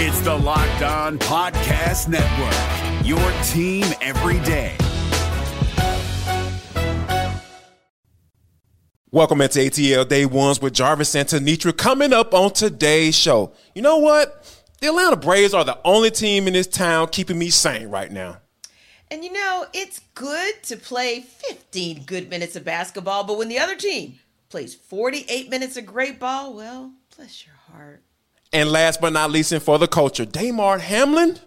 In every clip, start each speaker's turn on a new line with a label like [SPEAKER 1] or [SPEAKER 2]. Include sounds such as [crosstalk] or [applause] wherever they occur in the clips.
[SPEAKER 1] It's the Locked On Podcast Network, your team every day.
[SPEAKER 2] Welcome into ATL Day Ones with Jarvis and Tenitra coming up on today's show. You know what? The Atlanta Braves are the only team in this town keeping me sane right now.
[SPEAKER 3] And you know, it's good to play 15 good minutes of basketball, but when the other team plays 48 minutes of great ball, well, bless your heart.
[SPEAKER 2] And last but not least, and for the culture, Damar Hamlin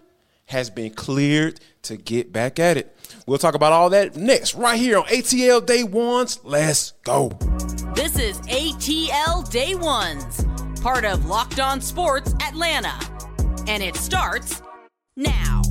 [SPEAKER 2] has been cleared to get back at it. We'll talk about all that next, right here on ATL Day Ones. Let's go.
[SPEAKER 4] This is ATL Day Ones, part of Locked On Sports Atlanta. And it starts now.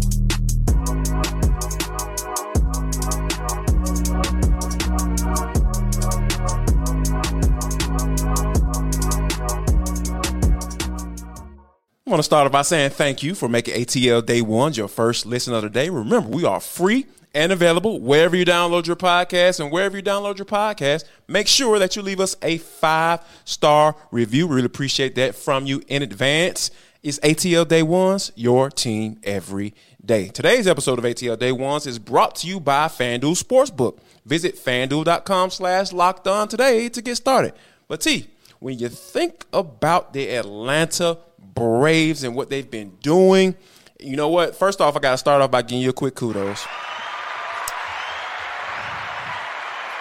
[SPEAKER 2] I want to start off by saying thank you for making ATL Day Ones your first listen of the day. Remember, we are free and available wherever you download your podcast and wherever you download your podcast. Make sure that you leave us a five star review. Really appreciate that from you in advance. It's ATL Day Ones, your team every day. Today's episode of ATL Day Ones is brought to you by FanDuel Sportsbook. Visit fanduel.com slash locked on today to get started. But T, when you think about the Atlanta Braves and what they've been doing. You know what? First off, I got to start off by giving you a quick kudos.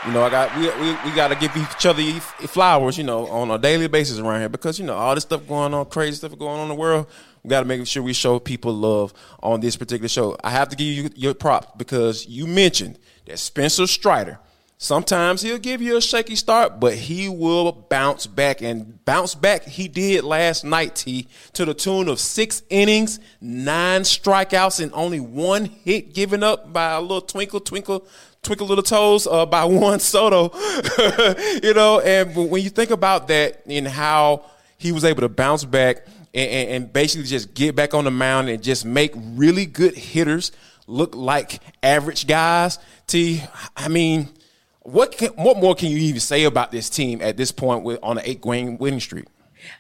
[SPEAKER 2] You know, I got we we, we got to give each other flowers, you know, on a daily basis around here because you know all this stuff going on, crazy stuff going on in the world. We got to make sure we show people love on this particular show. I have to give you your props because you mentioned that Spencer Strider Sometimes he'll give you a shaky start, but he will bounce back and bounce back. He did last night, T, to the tune of six innings, nine strikeouts, and only one hit given up by a little twinkle, twinkle, twinkle little toes uh, by [laughs] Juan Soto. [laughs] you know, and when you think about that and how he was able to bounce back and, and basically just get back on the mound and just make really good hitters look like average guys, T, I mean – what can, what more can you even say about this team at this point with on an eight game winning streak?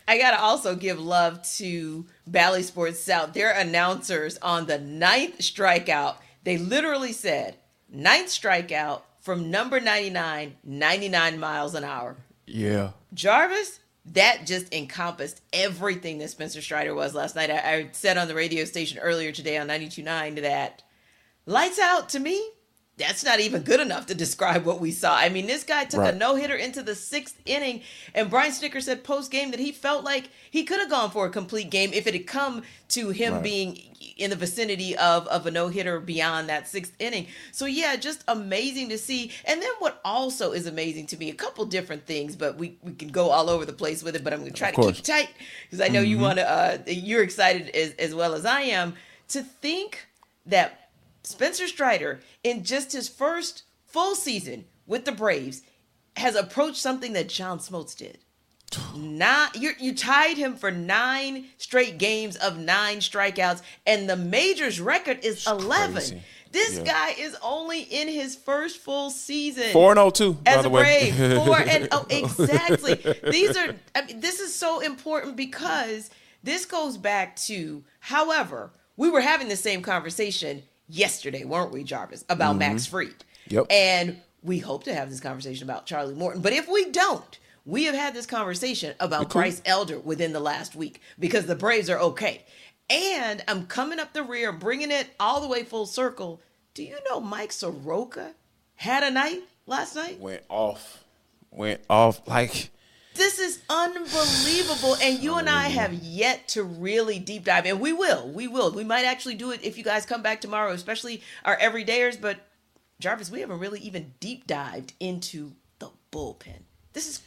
[SPEAKER 3] I gotta also give love to Bally Sports South. Their announcers on the ninth strikeout, they literally said ninth strikeout from number 99, 99 miles an hour.
[SPEAKER 2] Yeah.
[SPEAKER 3] Jarvis, that just encompassed everything that Spencer Strider was last night. I, I said on the radio station earlier today on 92.9 that lights out to me that's not even good enough to describe what we saw. I mean, this guy took right. a no hitter into the sixth inning, and Brian Snitker said post game that he felt like he could have gone for a complete game if it had come to him right. being in the vicinity of, of a no hitter beyond that sixth inning. So, yeah, just amazing to see. And then what also is amazing to me, a couple different things, but we, we can go all over the place with it, but I'm going to try to keep tight because I know mm-hmm. you want to, uh, you're excited as, as well as I am to think that Spencer Strider, in just his first full season with the Braves, has approached something that John Smoltz did. Not you you tied him for nine straight games of nine strikeouts, and the majors record is eleven. This yeah. guy is only in his first full season.
[SPEAKER 2] Four and oh two.
[SPEAKER 3] As a Brave. Four and oh [laughs] exactly. These are I mean, this is so important because this goes back to, however, we were having the same conversation yesterday, weren't we, Jarvis, about mm-hmm. Max Fried?
[SPEAKER 2] Yep.
[SPEAKER 3] And we hope to have this conversation about Charlie Morton. But if we don't, we have had this conversation about cool. Bryce Elder within the last week because the Braves are okay. And I'm coming up the rear, bringing it all the way full circle. Do you know Mike Soroka had a night last night?
[SPEAKER 2] Went off. Went off like
[SPEAKER 3] this is unbelievable. And you and I have yet to really deep dive. And we will. We will. We might actually do it if you guys come back tomorrow, especially our everydayers. But Jarvis, we haven't really even deep dived into the bullpen. This is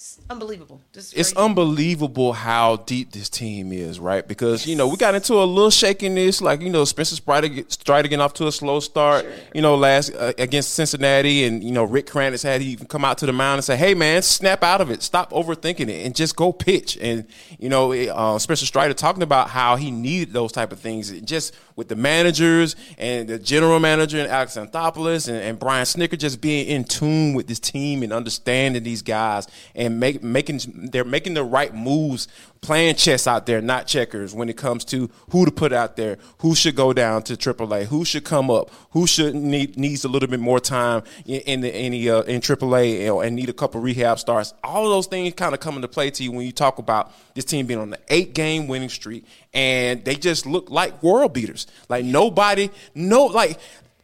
[SPEAKER 3] it's unbelievable.
[SPEAKER 2] it's unbelievable how deep this team is, right? Because you know we got into a little shakiness, like you know Spencer Strider, Strider getting off to a slow start, sure. you know, last uh, against Cincinnati, and you know Rick Kranitz had even come out to the mound and say, "Hey man, snap out of it, stop overthinking it, and just go pitch." And you know uh, Spencer Strider talking about how he needed those type of things, just with the managers and the general manager and Alex Anthopoulos and, and Brian Snitker just being in tune with this team and understanding these guys and make, making they're making the right moves playing chess out there, not checkers, when it comes to who to put out there, who should go down to AAA, who should come up, who should need needs a little bit more time in, the in, the, uh, in AAA and, need a couple rehab starts. All of those things kind of come into play to you when you talk about this team being on the eight game winning streak, and they just look like world beaters. Like nobody, no, like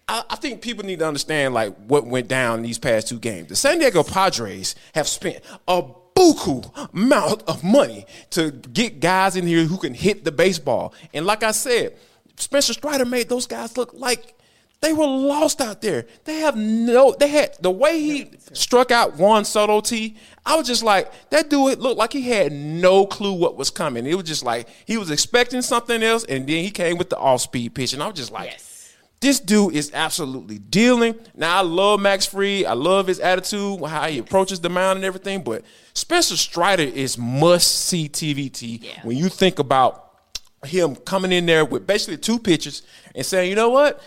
[SPEAKER 2] I think people need to understand like what went down in these past two games. The San Diego Padres have spent a buku amount of money to get guys in here who can hit the baseball. And like I said, Spencer Strider made those guys look like they were lost out there. They have no. They had the way he struck out Juan Soto. T. I was just like that dude. Looked like he had no clue what was coming. It was just like he was expecting something else, and then he came with the off speed pitch, and I was just like.
[SPEAKER 3] Yes.
[SPEAKER 2] This dude is absolutely dealing. Now I love Max Fried. I love his attitude, how he approaches the mound and everything. But Spencer Strider is must see TVT
[SPEAKER 3] Yeah.
[SPEAKER 2] when you think about him coming in there with basically two pitches and saying, you know what,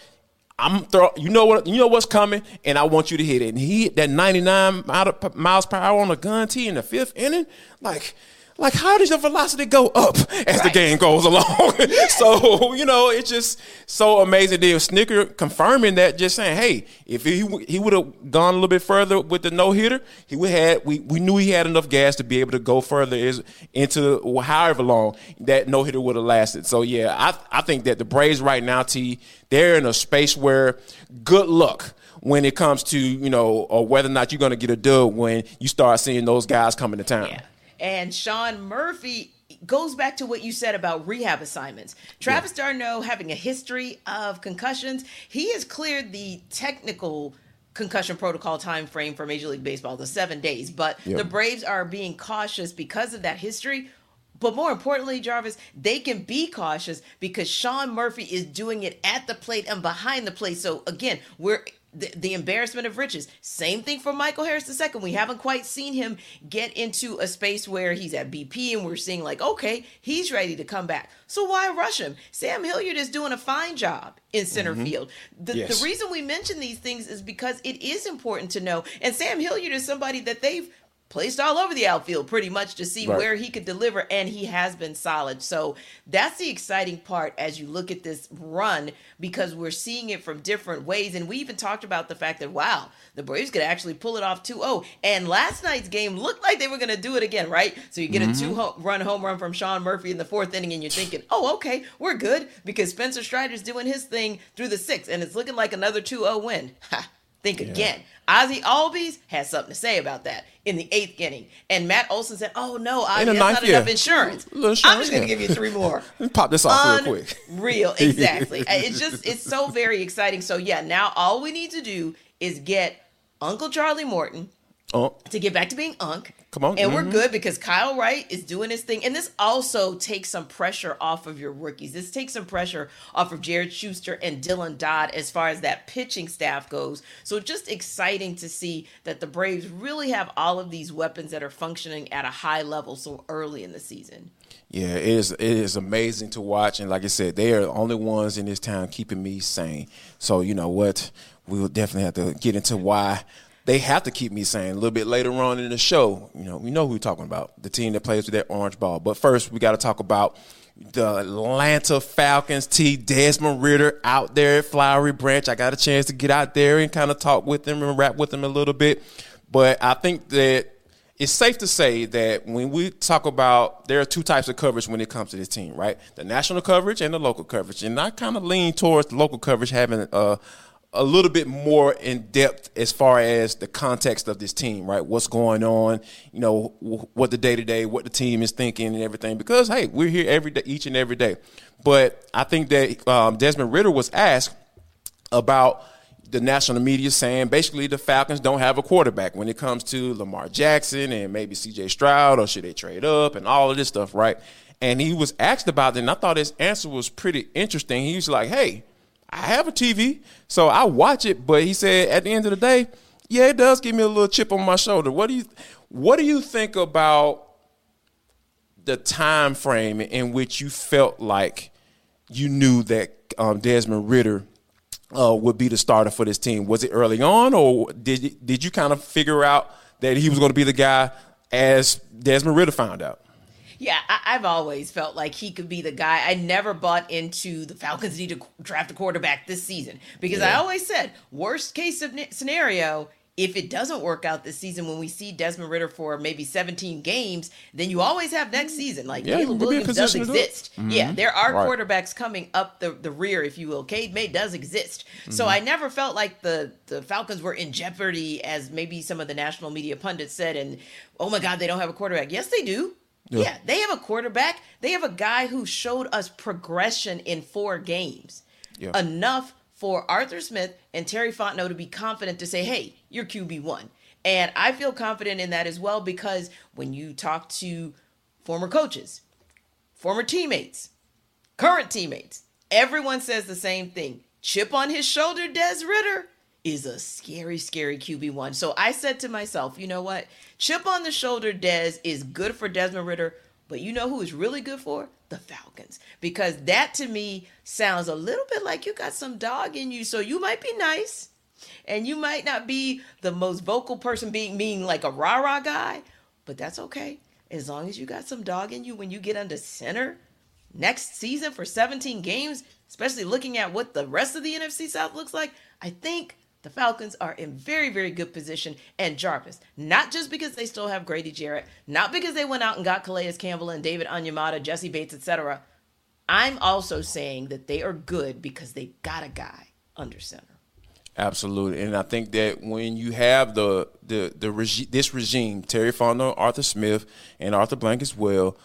[SPEAKER 2] I'm throw, you know what, you know what's coming, and I want you to hit it. And he hit that 99 mile- miles per hour on a gun tee in the fifth inning, like. Like, how does your velocity go up as the game goes along? [laughs] so, you know, it's just so amazing. Then Snitker confirming that, just saying, hey, if he he would have gone a little bit further with the no hitter, he would had we, we knew he had enough gas to be able to go further is into however long that no hitter would have lasted. So yeah, I I think that the Braves right now, T, they're in a space where good luck when it comes to you know or whether or not you're going to get a dub when you start seeing those guys coming to town.
[SPEAKER 3] Yeah. And Sean Murphy goes back to what you said about rehab assignments. Travis d'Arnaud having a history of concussions, he has cleared the technical concussion protocol time frame for Major League Baseball, the seven days. But the Braves are being cautious because of that history. But more importantly, Jarvis, they can be cautious because Sean Murphy is doing it at the plate and behind the plate. So again, we're the, the embarrassment of riches. Same thing for Michael Harris II. We haven't quite seen him get into a space where he's at BP and we're seeing like, okay, he's ready to come back. So why rush him? Sam Hilliard is doing a fine job in center mm-hmm. field. The,
[SPEAKER 2] Yes.
[SPEAKER 3] the reason we mention these things is because it is important to know. And Sam Hilliard is somebody that they've placed all over the outfield pretty much to see
[SPEAKER 2] Right.
[SPEAKER 3] where he could deliver, and he has been solid. So that's the exciting part as you look at this run because we're seeing it from different ways. And we even talked about the fact that, wow, the Braves could actually pull it off 2 0. And last night's game looked like they were going to do it again, right? So you get a mm-hmm. two ho- run home run from Sean Murphy in the fourth inning, and you're thinking, oh, okay, we're good because Spencer Strider's doing his thing through the sixth, and it's looking like another 2 0 win. Ha. Think again. Ozzie Albies has something to say about that in the eighth inning. And Matt Olson said, Oh no,
[SPEAKER 2] the
[SPEAKER 3] that's not enough
[SPEAKER 2] yeah.
[SPEAKER 3] insurance. I'm just gonna give you three more. [laughs]
[SPEAKER 2] Pop this off real quick.
[SPEAKER 3] Real, [laughs] exactly. It's just it's so very exciting. So yeah, now all we need to do is get Uncle Charlie Morton
[SPEAKER 2] Oh,
[SPEAKER 3] to get back to being Unc.
[SPEAKER 2] Come on.
[SPEAKER 3] And we're
[SPEAKER 2] Mhm.
[SPEAKER 3] good because Kyle Wright is doing his thing. And this also takes some pressure off of your rookies. This takes some pressure off of Jared Schuster and Dylan Dodd as far as that pitching staff goes. So just exciting to see that the Braves really have all of these weapons that are functioning at a high level so early in the season.
[SPEAKER 2] Yeah, it is. It is amazing to watch, and like I said, they are the only ones in this town keeping me sane. So you know what? We will definitely have to get into why they have to keep me sane a little bit later on in the show. You know, we know who we're talking about, the team that plays with that orange ball. But first, we got to talk about the Atlanta Falcons. T. Desmond Ridder out there at Flowery Branch. I got a chance to get out there and kind of talk with him and rap with him a little bit. But I think that it's safe to say that when we talk about there are two types of coverage when it comes to this team, right? The national coverage and the local coverage. And I kind of lean towards the local coverage having uh, a little bit more in depth as far as the context of this team, right? What's going on, you know, what the day to day, what the team is thinking and everything. Because hey, we're here every day, each and every day. But I think that um, Desmond Ridder was asked about the national media saying basically the Falcons don't have a quarterback when it comes to Lamar Jackson and maybe CJ Stroud or should they trade up and all of this stuff, right? And he was asked about it, and I thought his answer was pretty interesting. He was like, Hey, I have a TV, so I watch it, but he said at the end of the day, yeah, it does give me a little chip on my shoulder. What do you what do you think about the time frame in which you felt like you knew that um, Desmond Ridder uh, would be the starter for this team? Was it early on, or did did you kind of figure out that he was going to be the guy as Desmond Ridder found out?
[SPEAKER 3] Yeah, I, I've always felt like he could be the guy. I never bought into the Falcons need to draft a quarterback this season because I always said worst case scenario. If it doesn't work out this season, when we see Desmond Ridder for maybe 17 games, then you always have next season. Like
[SPEAKER 2] Yeah,
[SPEAKER 3] Caleb
[SPEAKER 2] we'll be in
[SPEAKER 3] Williams does
[SPEAKER 2] position to do it.
[SPEAKER 3] exist. Yeah, there are
[SPEAKER 2] Right.
[SPEAKER 3] quarterbacks coming up the, the rear, if you will. Cade May does exist. So
[SPEAKER 2] Mm-hmm.
[SPEAKER 3] I never felt like the, the Falcons were in jeopardy, as maybe some of the national media pundits said, and oh my God, they don't have a quarterback. Yes, they do.
[SPEAKER 2] Yeah.
[SPEAKER 3] Yeah, they have a quarterback. They have a guy who showed us progression in four games.
[SPEAKER 2] Yeah.
[SPEAKER 3] Enough for Arthur Smith and Terry Fontenot to be confident to say, hey, you're QB1. And I feel confident in that as well because when you talk to former coaches, former teammates, current teammates, everyone says the same thing. Chip on his shoulder, Des Ridder is a scary, scary QB1. So I said to myself, you know what? Chip on the shoulder, Des is good for Desmond Ridder, but you know who is really good for? The Falcons. Because that to me sounds a little bit like you got some dog in you. So you might be nice and you might not be the most vocal person being mean like a rah-rah guy, but that's okay. As long as you got some dog in you when you get under center next season for 17 games, especially looking at what the rest of the NFC South looks like, I think the Falcons are in very, very good position. And Jarvis, not just because they still have Grady Jarrett, not because they went out and got Calais Campbell and David Onyemata, Jessie Bates, etc. I'm also saying that they are good because they got a guy under center.
[SPEAKER 2] Absolutely, and I think that when you have the the the regi- this regime, Terry Fontenot, Arthur Smith, and Arthur Blank as well,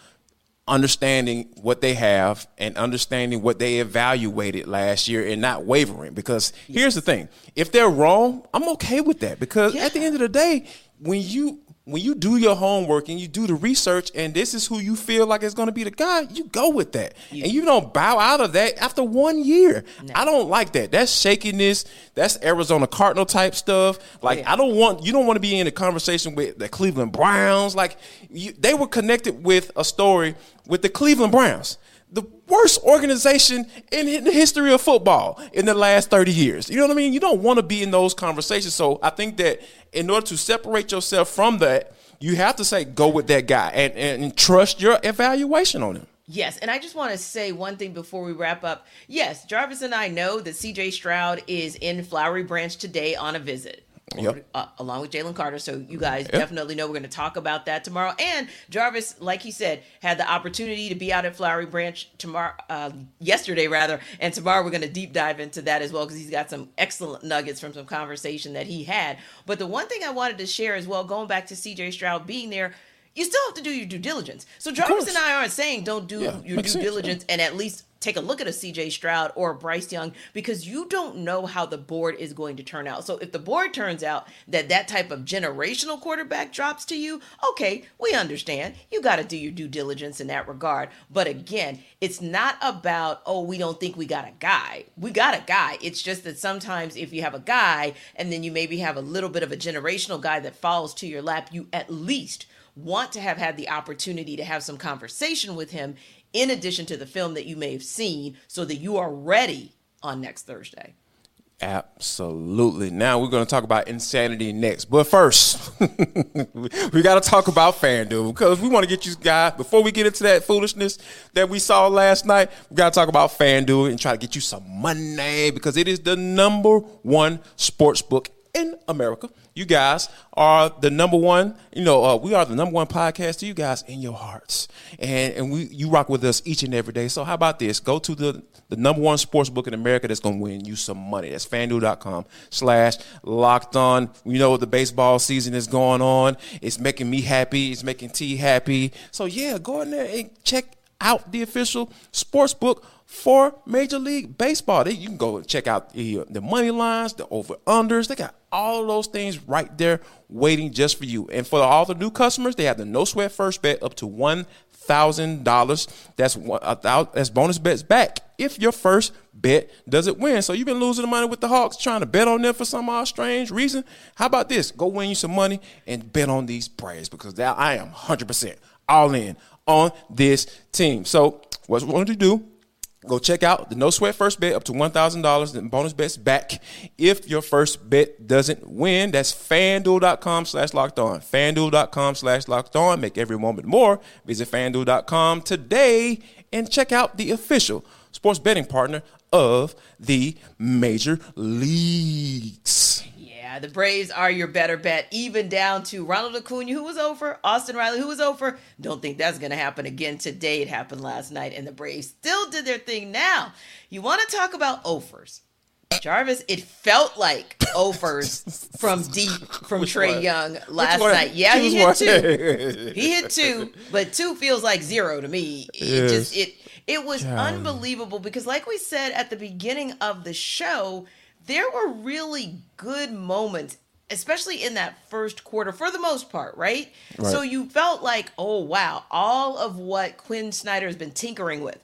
[SPEAKER 2] understanding what they have and understanding what they evaluated last year and not wavering. Because here's the thing: if they're wrong, I'm okay with that. Because at the end of the day, when you when you do your homework and you do the research and this is who you feel like is going to be the guy, you go with that. and you don't bow out of that after one year. I don't like that. That's shakiness. That's Arizona Cardinal type stuff. Like
[SPEAKER 3] Yeah.
[SPEAKER 2] I don't want you don't want to be in a conversation with the Cleveland Browns. Like you, they were connected with a story with the Cleveland Browns. The worst organization in the history of football in the last 30 years. You know what I mean? You don't want to be in those conversations. So I think that in order to separate yourself from that, you have to say go with that guy and, and, trust your evaluation on him.
[SPEAKER 3] Yes, and I just want to say one thing before we wrap up. Yes, Jarvis and I know that CJ Stroud is in Flowery Branch today on a visit.
[SPEAKER 2] Yep.
[SPEAKER 3] Uh, along with Jalen Carter. So you guys definitely know we're going to talk about that tomorrow. And Jarvis, like he said, had the opportunity to be out at Flowery Branch tomorrow, uh, yesterday rather, and tomorrow we're going to deep dive into that as well because he's got some excellent nuggets from some conversation that he had. But the one thing I wanted to share as well, going back to CJ Stroud being there. You still have to do your due diligence. So Jarvis and I aren't saying don't do
[SPEAKER 2] Yeah,
[SPEAKER 3] your due
[SPEAKER 2] sense,
[SPEAKER 3] diligence and at least take a look at a CJ Stroud or a Bryce Young because you don't know how the board is going to turn out. So if the board turns out that that type of generational quarterback drops to you, okay, we understand. You got to do your due diligence in that regard. But again, it's not about, oh, we don't think we got a guy. We got a guy. It's just that sometimes if you have a guy and then you maybe have a little bit of a generational guy that falls to your lap, you at least want to have had the opportunity to have some conversation with him in addition to the film that you may have seen so that you are ready on next Thursday.
[SPEAKER 2] Absolutely. Now we're going to talk about insanity next. But first, [laughs] we got to talk about FanDuel because we want to get you guys, before we get into that foolishness that we saw last night, we got to talk about FanDuel and try to get you some money because it is the number one sports book in America. You guys are the number one. You know, uh, we are the number one podcast to you guys in your hearts, and and we you rock with us each and every day. So how about this? Go to the the number one sports book in America that's going to win you some money. That's FanDuel.com slash locked on. You know the baseball season is going on. It's making me happy. It's making T happy. So yeah, go in there and check out the official sports book for Major League Baseball. They, you can go check out the, the money lines, the over unders. They got all those things right there waiting just for you. And for all the new customers, they have the no sweat first bet up to one thousand dollars. That's one that's bonus bets back if your first bet doesn't win. So you've been losing the money with the Hawks, trying to bet on them for some odd strange reason. How about this? Go win you some money and bet on these Braves because I am hundred percent all in on this team. So what want to do Go check out the no sweat first bet up to $1,000 in bonus bets back if your first bet doesn't win. That's fanduel.com slash locked on. Fanduel.com slash locked on. Make every moment more. Visit fanduel.com today and check out the official sports betting partner of the major leagues.
[SPEAKER 3] Yeah, the Braves are your better bet, even down to Ronald Acuna, who was over, Austin Riley, who was over. Don't think that's going to happen again today. It happened last night, and the Braves still did their thing. Now, you want to talk about offers. Jarvis, it felt like [laughs] offers from deep from Trae
[SPEAKER 2] one?
[SPEAKER 3] Young last night. Yeah, he hit two. he hit two, but two feels like zero to me. It
[SPEAKER 2] Yes.
[SPEAKER 3] just it it was unbelievable because like we said at the beginning of the show, there were really good moments especially in that first quarter for the most part, right?
[SPEAKER 2] Right.
[SPEAKER 3] So you felt like, "Oh wow, all of what Quin Snyder has been tinkering with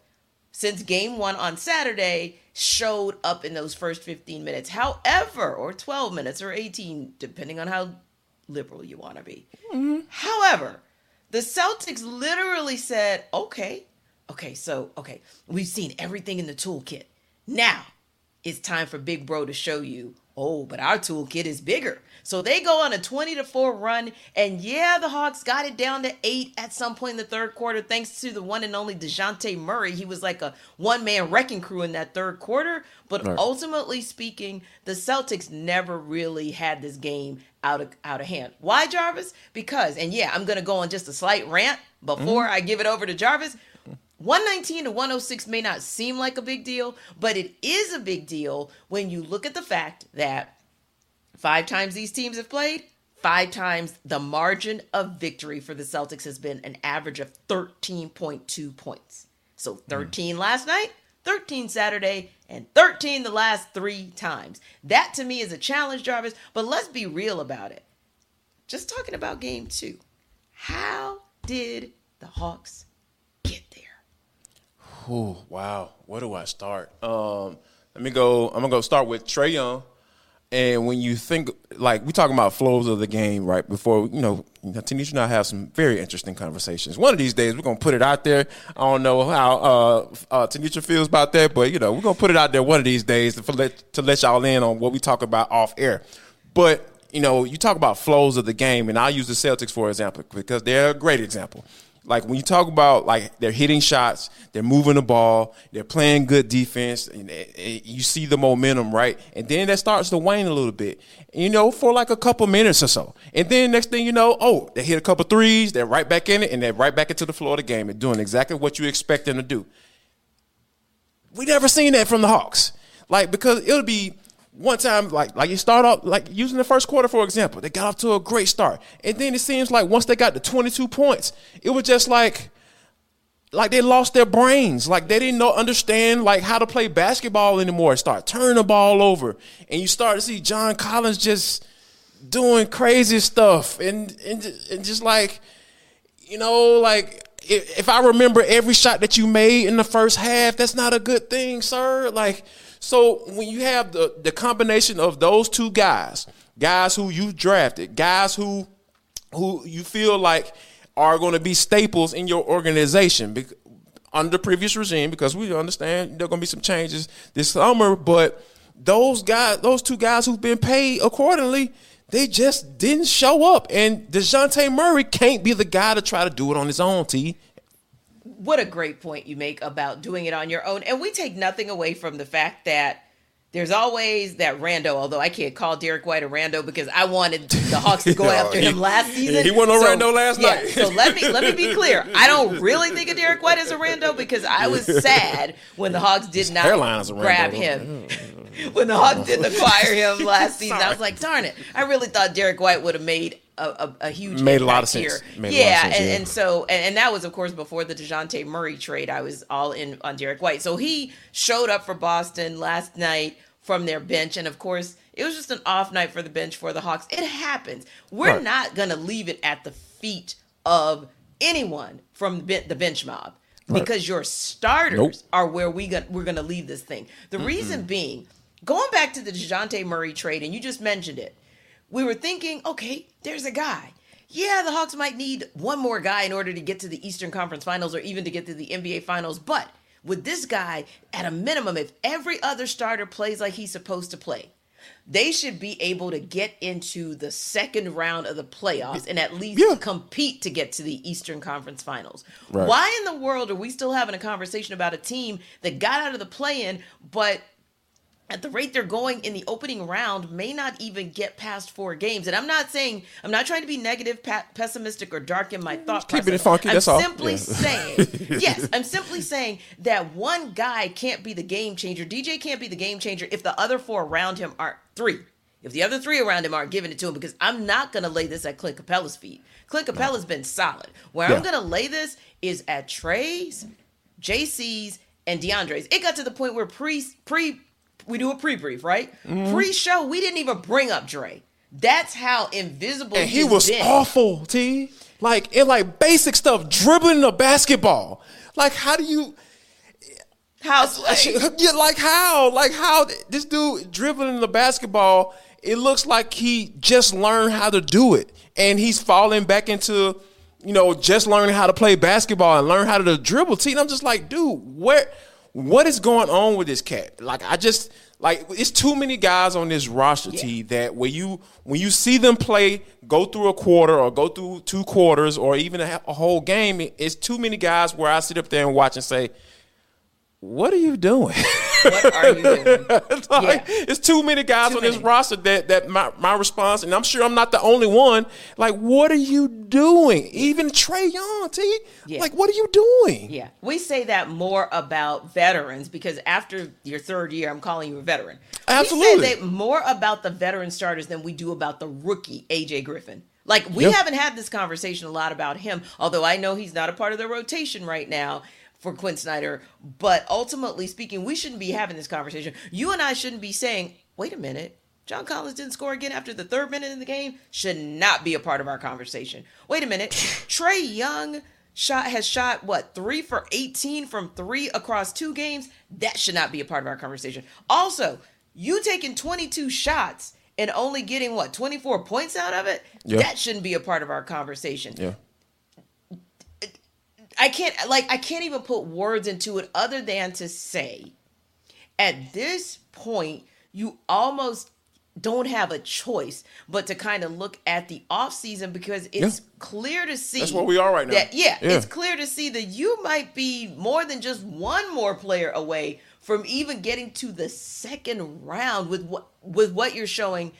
[SPEAKER 3] since game 1 on Saturday showed up in those first 15 minutes. However, or 12 minutes or 18 depending on how liberal you want to be. Mm-hmm. However, the Celtics literally said, okay, okay, so, okay, we've seen everything in the toolkit. Now it's time for Big Bro to show you, oh, but our toolkit is bigger. So they go on a 20 to 4 run. And yeah, the Hawks got it down to eight at some point in the third quarter, thanks to the one and only Dejounte Murray. He was like a one man wrecking crew in that third quarter. But
[SPEAKER 2] Right.
[SPEAKER 3] ultimately speaking, the Celtics never really had this game out of out of hand. Why, Jarvis? Because, and yeah, I'm gonna go on just a slight rant before mm-hmm. I give it over to Jarvis. 119 to 106 may not seem like a big deal, but it is a big deal when you look at the fact that five times these teams have played, five times the margin of victory for the Celtics has been an average of 13.2 points. So hmm. 13 last night, 13 Saturday, and 13 the last three times. That to me is a challenge, Jarvis, but let's be real about it. Just talking about game two. How did the Hawks?
[SPEAKER 2] Wow, where do I start? Um, let me go. I'm gonna go start with Trae Young. And when you think like we talking about flows of the game, right? Before you know, Tenitra and I have some very interesting conversations. One of these days, we're gonna put it out there. I don't know how uh, uh, Tenitra feels about that, but you know, we're gonna put it out there one of these days to let to let y'all in on what we talk about off air. But you know, you talk about flows of the game, and I'll use the Celtics for example because they're a great example. Like when you talk about like they're hitting shots, they're moving the ball, they're playing good defense, and eh, you see the momentum, right? And then that starts to wane a little bit, you know, for like a couple minutes or so. And then next thing you know, oh, they hit a couple threes, they're right back in it, and they're right back into the floor of the game and doing exactly what you expect them to do. We never seen that from the Hawks. Like because it'll be one time like like you start off like using the first quarter for example, they got off to a great start, and then it seems like once they got to twenty two points, it was just like like they lost their brains, like they didn't know understand like how to play basketball anymore. Start turning the ball over, and you start to see John Collins just doing crazy stuff, and and and just like you know, like if I remember every shot that you made in the first half, that's not a good thing, sir. Like, so when you have the the combination of those two guys, guys who you drafted, guys who who you feel like are going to be staples in your organization under previous regime, because we understand there are going to be some changes this summer, but those guys, those two guys who've been paid accordingly, they just didn't show up. And Dejounte Murray can't be the guy to try to do it on his own, T.
[SPEAKER 3] what a great point you make about doing it on your own. And we take nothing away from the fact that there's always that rando, although I can't call Derrick White a rando because I wanted the Hawks to go [laughs]
[SPEAKER 2] No,
[SPEAKER 3] after him last season.
[SPEAKER 2] he wasn't a rando last
[SPEAKER 3] yeah,
[SPEAKER 2] night.
[SPEAKER 3] so let me let me be clear. [laughs] I don't really think of Derrick White as a rando because I was sad when the Hawks did not
[SPEAKER 2] hairline's rando,
[SPEAKER 3] grab him. Mm. [laughs] when the Hawks didn't acquire him last season, I was like, darn it. I really thought Derrick White would have made a, a, a huge
[SPEAKER 2] Made a lot of sense.
[SPEAKER 3] here.
[SPEAKER 2] Made a lot of
[SPEAKER 3] yeah,
[SPEAKER 2] sense,
[SPEAKER 3] and,
[SPEAKER 2] yeah.
[SPEAKER 3] and so and, and that was of course before the Dejounte Murray trade. I was all in on Derrick White. So he showed up for Boston last night from their bench. And of course, it was just an off night for the bench for the Hawks. It happens. We're
[SPEAKER 2] Right.
[SPEAKER 3] not gonna leave it at the feet of anyone from the the bench mob. Because your starters
[SPEAKER 2] Nope.
[SPEAKER 3] are where we got, we're going to leave this thing. The reason being, going back to the Dejounte Murray trade, and you just mentioned it, we were thinking, okay, there's a guy. Yeah, the Hawks might need one more guy in order to get to the Eastern Conference Finals or even to get to the NBA Finals, but with this guy, at a minimum, if every other starter plays like he's supposed to play, they should be able to get into the second round of the playoffs and at least
[SPEAKER 2] Yeah.
[SPEAKER 3] compete to get to the Eastern Conference Finals.
[SPEAKER 2] Right.
[SPEAKER 3] Why in the world are we still having a conversation about a team that got out of the play-in, but at the rate they're going in the opening round may not even get past four games. And i'm not saying i'm not trying to be negative pa- pessimistic or dark in my mm, thought
[SPEAKER 2] Keeping
[SPEAKER 3] process
[SPEAKER 2] it funky,
[SPEAKER 3] i'm
[SPEAKER 2] that's all.
[SPEAKER 3] simply
[SPEAKER 2] Yeah.
[SPEAKER 3] saying [laughs] yes i'm simply saying that one guy can't be the game changer. Dj can't be the game changer if the other four around him aren't three. If the other three around him aren't giving it to him because i'm not going to lay this at clint capela's feet. Clint capela's been solid. Where i'm going to lay this is at trae's jc's and deandre's. It got to the point where pre pre we do a pre-brief, right?
[SPEAKER 2] Mm-hmm.
[SPEAKER 3] Pre-show, we didn't even bring up Dre. That's how invisible he was.
[SPEAKER 2] and he was
[SPEAKER 3] been.
[SPEAKER 2] awful. T like in like basic stuff, dribbling the basketball. Like how do you?
[SPEAKER 3] How [laughs]
[SPEAKER 2] Yeah, like how? Like how this dude dribbling the basketball? It looks like he just learned how to do it, and he's falling back into, you know, just learning how to play basketball and learn how to dribble. T, and I'm just like, dude, where? What is going on with this cat? Like, I just like it's too many guys on this roster, T, that when you when you see them play, go through a quarter or go through two quarters or even a, a whole game, it's too many guys where I sit up there and watch and say, "What are you doing?" [laughs]
[SPEAKER 3] what are you doing? [laughs]
[SPEAKER 2] It's like,
[SPEAKER 3] Yeah.
[SPEAKER 2] it's too many guys
[SPEAKER 3] Too
[SPEAKER 2] on this roster that that my, my response, and I'm sure I'm not the only one. Like, what are you doing? Even Trae Young, T.
[SPEAKER 3] Yeah.
[SPEAKER 2] Like, what are you doing?
[SPEAKER 3] Yeah, we say that more about veterans because after your third year, I'm calling you a veteran.
[SPEAKER 2] Absolutely.
[SPEAKER 3] we say that more about the veteran starters than we do about the rookie AJ Griffin. Like we
[SPEAKER 2] Yeah.
[SPEAKER 3] haven't had this conversation a lot about him, although I know he's not a part of the rotation right now for Quin Snyder. But ultimately speaking, we shouldn't be having this conversation. You and I shouldn't be saying, "Wait a minute." John Collins didn't score again after the third minute in the game. Should not be a part of our conversation. Wait a minute. [laughs] Trae Young shot has shot what three for 18 from three across two games that should not be a part of our conversation also you taking 22 shots and only getting what 24 points out of it that shouldn't be a part of our conversation
[SPEAKER 2] Yeah.
[SPEAKER 3] I can't like i can't even put words into it other than to say at this point you almost don't have a choice but to kind of look at the off season because it's
[SPEAKER 2] Yeah.
[SPEAKER 3] clear to see
[SPEAKER 2] That's where we are right now.
[SPEAKER 3] that yeah,
[SPEAKER 2] Yeah.
[SPEAKER 3] it's clear to see that you might be more than just one more player away from even getting to the second round with what with what you're showing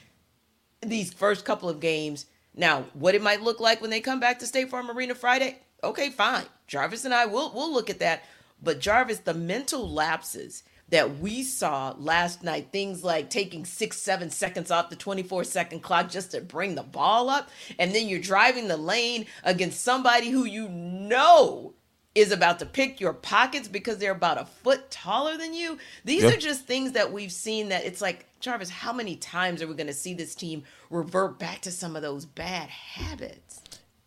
[SPEAKER 3] these first couple of games. Now, what it might look like when they come back to State Farm Arena Friday, okay, fine. Jarvis and I will we'll look at that. But Jarvis, the mental lapses that we saw last night, things like taking six, seven seconds off the 24 second clock just to bring the ball up, and then you're driving the lane against somebody who you know is about to pick your pockets because they're about a foot taller than you. These
[SPEAKER 2] Yeah.
[SPEAKER 3] are just things that we've seen that it's like, Jarvis, how many times are we going to see this team revert back to some of those bad habits?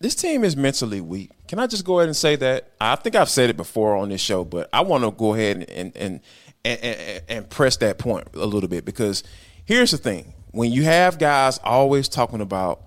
[SPEAKER 2] This team is mentally weak. Can I just go ahead and say that? I think I've said it before on this show, but I want to go ahead and and and, and, and press that point a little bit because here's the thing: when you have guys always talking about,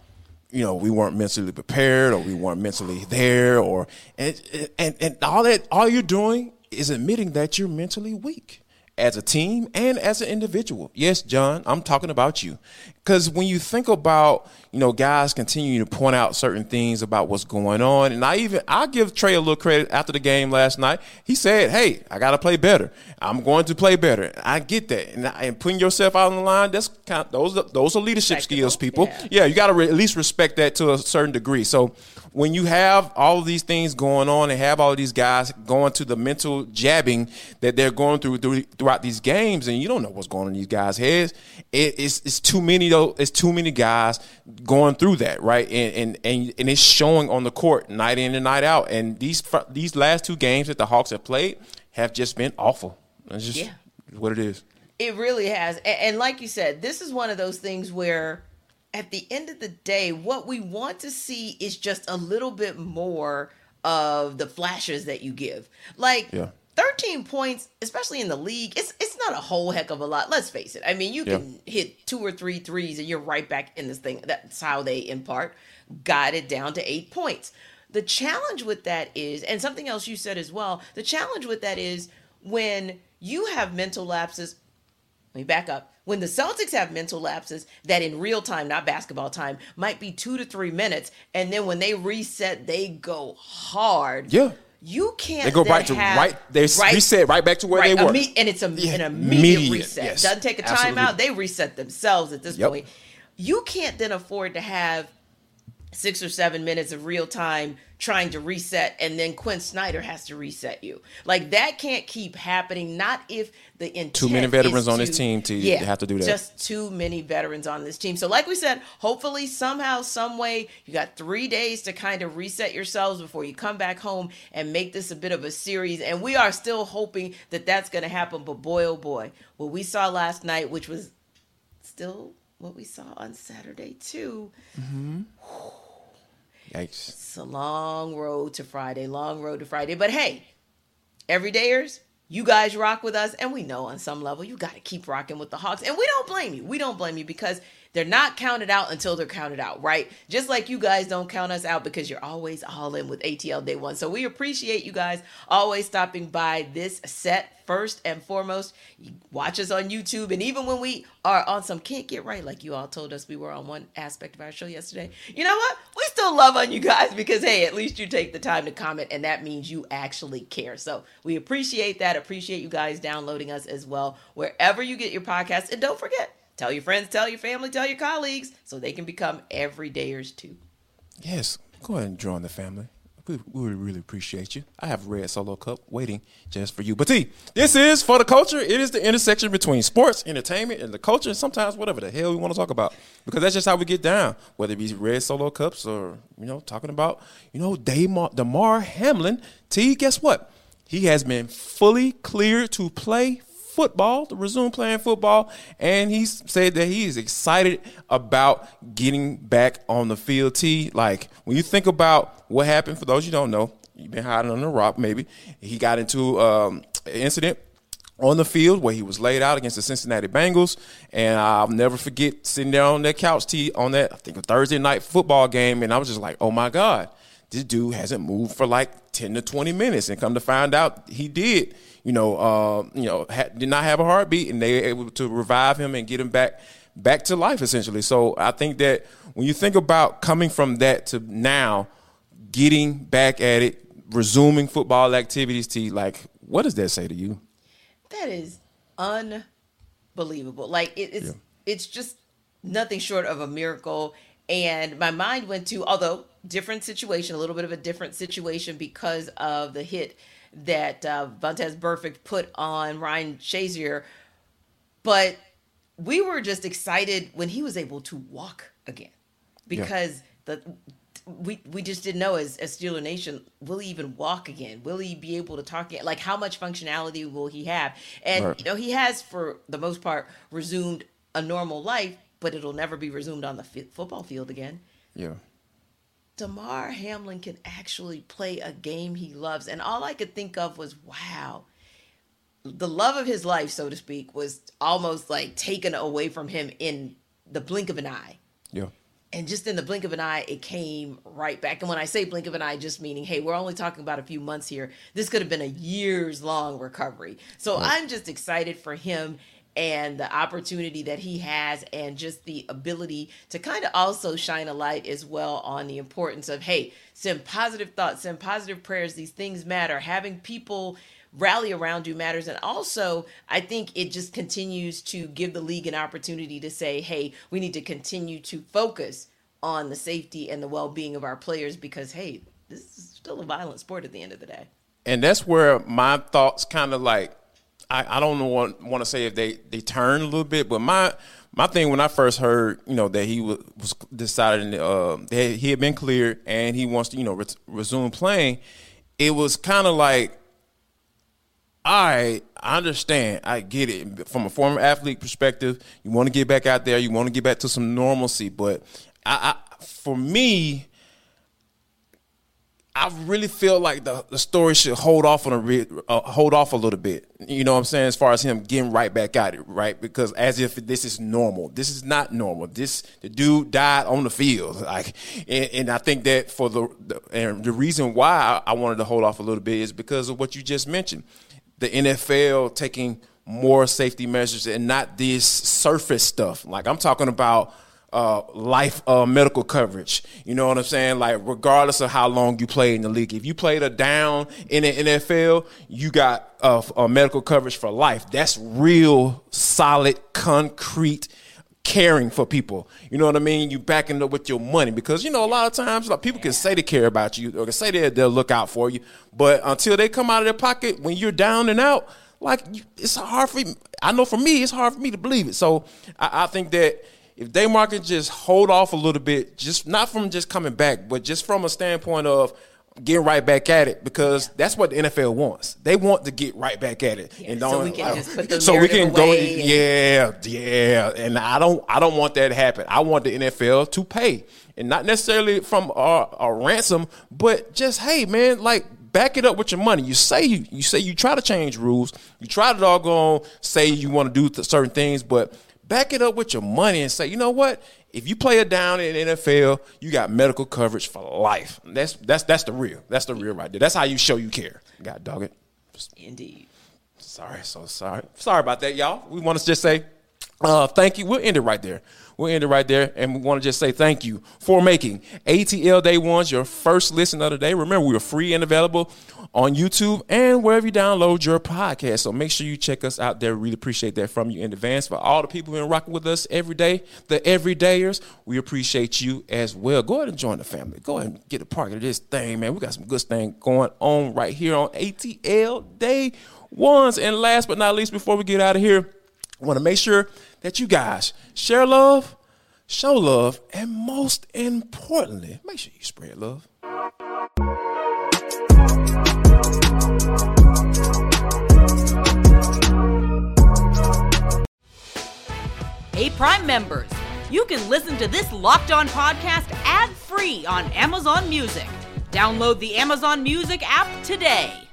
[SPEAKER 2] you know, we weren't mentally prepared or we weren't mentally there, or and and and all that, all you're doing is admitting that you're mentally weak as a team and as an individual. Yes, John, I'm talking about you. Because when you think about, you know, guys continue to point out certain things about what's going on, and I even I give Trae a little credit after the game last night. He said, "Hey, I got to play better. I'm going to play better." I get that, and, and putting yourself out on the line, that's kind of, those are, those are leadership skills, people.
[SPEAKER 3] Yeah.
[SPEAKER 2] Yeah, you got to re- at least respect that to a certain degree. So when you have all of these things going on and have all of these guys going to the mental jabbing that they're going through, through throughout these games, and you don't know what's going on in these guys' heads, it, it's it's too many though. It's too many guys going through that, right? And and and, and it's showing on the court night in and night out. And these fr- these last two games that the Hawks have played have just been awful. It's just
[SPEAKER 3] Yeah.
[SPEAKER 2] what it is.
[SPEAKER 3] It really has. And, and like you said, this is one of those things where at the end of the day, what we want to see is just a little bit more of the flashes that you give. Like
[SPEAKER 2] Yeah.
[SPEAKER 3] 13 points, especially in the league, it's it's not a whole heck of a lot. Let's face it. I mean, you
[SPEAKER 2] Yeah.
[SPEAKER 3] can hit two or three threes and you're right back in this thing. That's how they in part got it down to 8 points. The challenge with that is and something else you said as well, the challenge with that is when you have mental lapses, let me back up. When the Celtics have mental lapses that in real time, not basketball time, might be two to three minutes, and then when they reset, they go hard.
[SPEAKER 2] Yeah.
[SPEAKER 3] You can't.
[SPEAKER 2] They go
[SPEAKER 3] then
[SPEAKER 2] right to
[SPEAKER 3] have-
[SPEAKER 2] right. They reset right back to where
[SPEAKER 3] right,
[SPEAKER 2] they were.
[SPEAKER 3] imme- and it's a,
[SPEAKER 2] Yeah,
[SPEAKER 3] an immediate,
[SPEAKER 2] immediate,
[SPEAKER 3] reset.
[SPEAKER 2] yes,
[SPEAKER 3] Doesn't take a timeout. They reset themselves at this
[SPEAKER 2] Yep.
[SPEAKER 3] point. You can't then afford to have six or seven minutes of real time trying to reset, and then Quin Snyder has to reset you. Like that can't keep happening. Not if the intent
[SPEAKER 2] Too many veterans on this team to have to do that.
[SPEAKER 3] Just too many veterans on this team. So, like we said, hopefully, somehow, some way, you got three days to kind of reset yourselves before you come back home and make this a bit of a series. And we are still hoping that that's going to happen. But boy, oh boy, what we saw last night, which was still what we saw on Saturday too. Mm-hmm.
[SPEAKER 2] Yikes.
[SPEAKER 3] It's a long road to Friday, long road to Friday. But hey, everydayers, you guys rock with us, and we know on some level you got to keep rocking with the Hawks. And we don't blame you. We don't blame you because they're not counted out until they're counted out, right? Just like you guys don't count us out because you're always all in with ATL Day One. So we appreciate you guys always stopping by this set first and foremost. You watch us on YouTube, and even when we are on some can't get right, like you all told us we were on one aspect of our show yesterday, you know what? Still love on you guys because hey, at least you take the time to comment, and that means you actually care. So we appreciate that. Appreciate you guys downloading us as well wherever you get your podcast, and don't forget. Tell your friends, tell your family, tell your colleagues so they can become everydayers too.
[SPEAKER 2] Yes, go ahead and join the family. We, we really appreciate you. I have a red solo cup waiting just for you. But T, this is for the culture. It is the intersection between sports, entertainment, and the culture, and sometimes whatever the hell we want to talk about. Because that's just how we get down. Whether it be red solo cups or you know talking about you know Damar, Damar Hamlin. T, guess what? He has been fully cleared to play football, to resume playing football, and he said that he is excited about getting back on the field. T, like when you think about what happened, for those you don't know, you've been hiding under a rock, maybe he got into um, an incident on the field where he was laid out against the Cincinnati Bengals, and I'll never forget sitting there on that couch, T, on that I think a Thursday night football game, and I was just like, oh my god. This dude hasn't moved for like ten to twenty minutes, and come to find out, he did you know, uh, you know, ha- did not have a heartbeat, and they were able to revive him and get him back back to life essentially. So I think that when you think about coming from that to now, getting back at it, resuming football activities, to like, what does that say to you?
[SPEAKER 3] That is unbelievable. Like it, it's
[SPEAKER 2] Yeah.
[SPEAKER 3] it's just nothing short of a miracle. And my mind went to although different situation, a little bit of a different situation because of the hit that uh, Vontaze Burfict put on Ryan Shazier. But we were just excited when he was able to walk again because the we we just didn't know as as Steeler Nation will he even walk again? Will he be able to talk again? Like how much functionality will he have? And
[SPEAKER 2] Right.
[SPEAKER 3] you know he has for the most part resumed a normal life, but it'll never be resumed on the fi- football field again.
[SPEAKER 2] Yeah.
[SPEAKER 3] Damar Hamlin can actually play a game he loves. And all I could think of was, wow, the love of his life, so to speak, was almost like taken away from him in the blink of an eye.
[SPEAKER 2] Yeah.
[SPEAKER 3] And just in the blink of an eye, it came right back. And when I say blink of an eye, just meaning, hey, we're only talking about a few months here. This could have been a years long recovery. So I'm just excited for him and the opportunity that he has, and just the ability to kind of also shine a light as well on the importance of, hey, send positive thoughts, send positive prayers. These things matter. Having people rally around you matters. And also, I think it just continues to give the league an opportunity to say, hey, we need to continue to focus on the safety and the well being of our players because, hey, this is still a violent sport at the end of the day.
[SPEAKER 2] and that's where my thoughts kind of like I, I don't know want, want to say if they they turn a little bit, but my my thing when I first heard you know that he was, was decided uh, that he had been cleared and he wants to you know res- resume playing, it was kind of like. All right, I understand. I get it. From a former athlete perspective, you want to get back out there. You want to get back to some normalcy. But I, I for me, I really feel like the, the story should hold off on a re, uh, hold off a little bit. You know what I'm saying? As far as him getting right back at it, right? Because as if this is normal. This is not normal. This the dude died on the field. [laughs] Like, and, and I think that for the, the and the reason why I wanted to hold off a little bit is because of what you just mentioned. the NFL taking more safety measures and not this surface stuff. Like I'm talking about uh, life uh, medical coverage. You know what I'm saying? Like regardless of how long you played in the league, if you played a down in the NFL, you got uh, a medical coverage for life. That's real solid, concrete caring for people. You know what I mean? You backing up with your money because you know a lot of times like people can say they care about you or can say they they'll look out for you, but until they come out of their pocket when you're down and out, like it's hard for. I know for me, it's hard for me to believe it. So I, I think that if Damar can just hold off a little bit, just not from just coming back, but just from a standpoint of getting right back at it because yeah. that's what the NFL wants. They want to get right back at it,
[SPEAKER 3] yeah, and so we can just put the
[SPEAKER 2] so we can go.
[SPEAKER 3] And,
[SPEAKER 2] yeah, yeah, and I don't, I don't want that to happen. I want the NFL to pay, and not necessarily from a, a ransom, but just hey, man, like back it up with your money. You say you, you say you try to change rules, you try to doggone say you want to do certain things, but back it up with your money and say, you know what? If you play it down in NFL, you got medical coverage for life. That's that's that's the real. That's the real right there. That's how you show you care. God dog it.
[SPEAKER 3] Indeed.
[SPEAKER 2] Sorry, so sorry. Sorry about that, y'all. We want to just say uh, thank you. We'll end it right there. We'll end it right there. And we want to just say thank you for making ATL Day Ones your first listen of the day. Remember, we are free and available on YouTube and wherever you download your podcast. So make sure you check us out there. We really appreciate that from you in advance. For all the people who've been rocking with us every day, the everydayers, we appreciate you as well. Go ahead and join the family. Go ahead and get a part of this thing, man. We got some good thing going on right here on ATL Day Ones. And last but not least, before we get out of here, I want to make sure that you guys share love, show love, and most importantly, make sure you spread love.
[SPEAKER 4] Hey, Prime members, you can listen to this locked on podcast ad free on Amazon Music. Download the Amazon Music app today.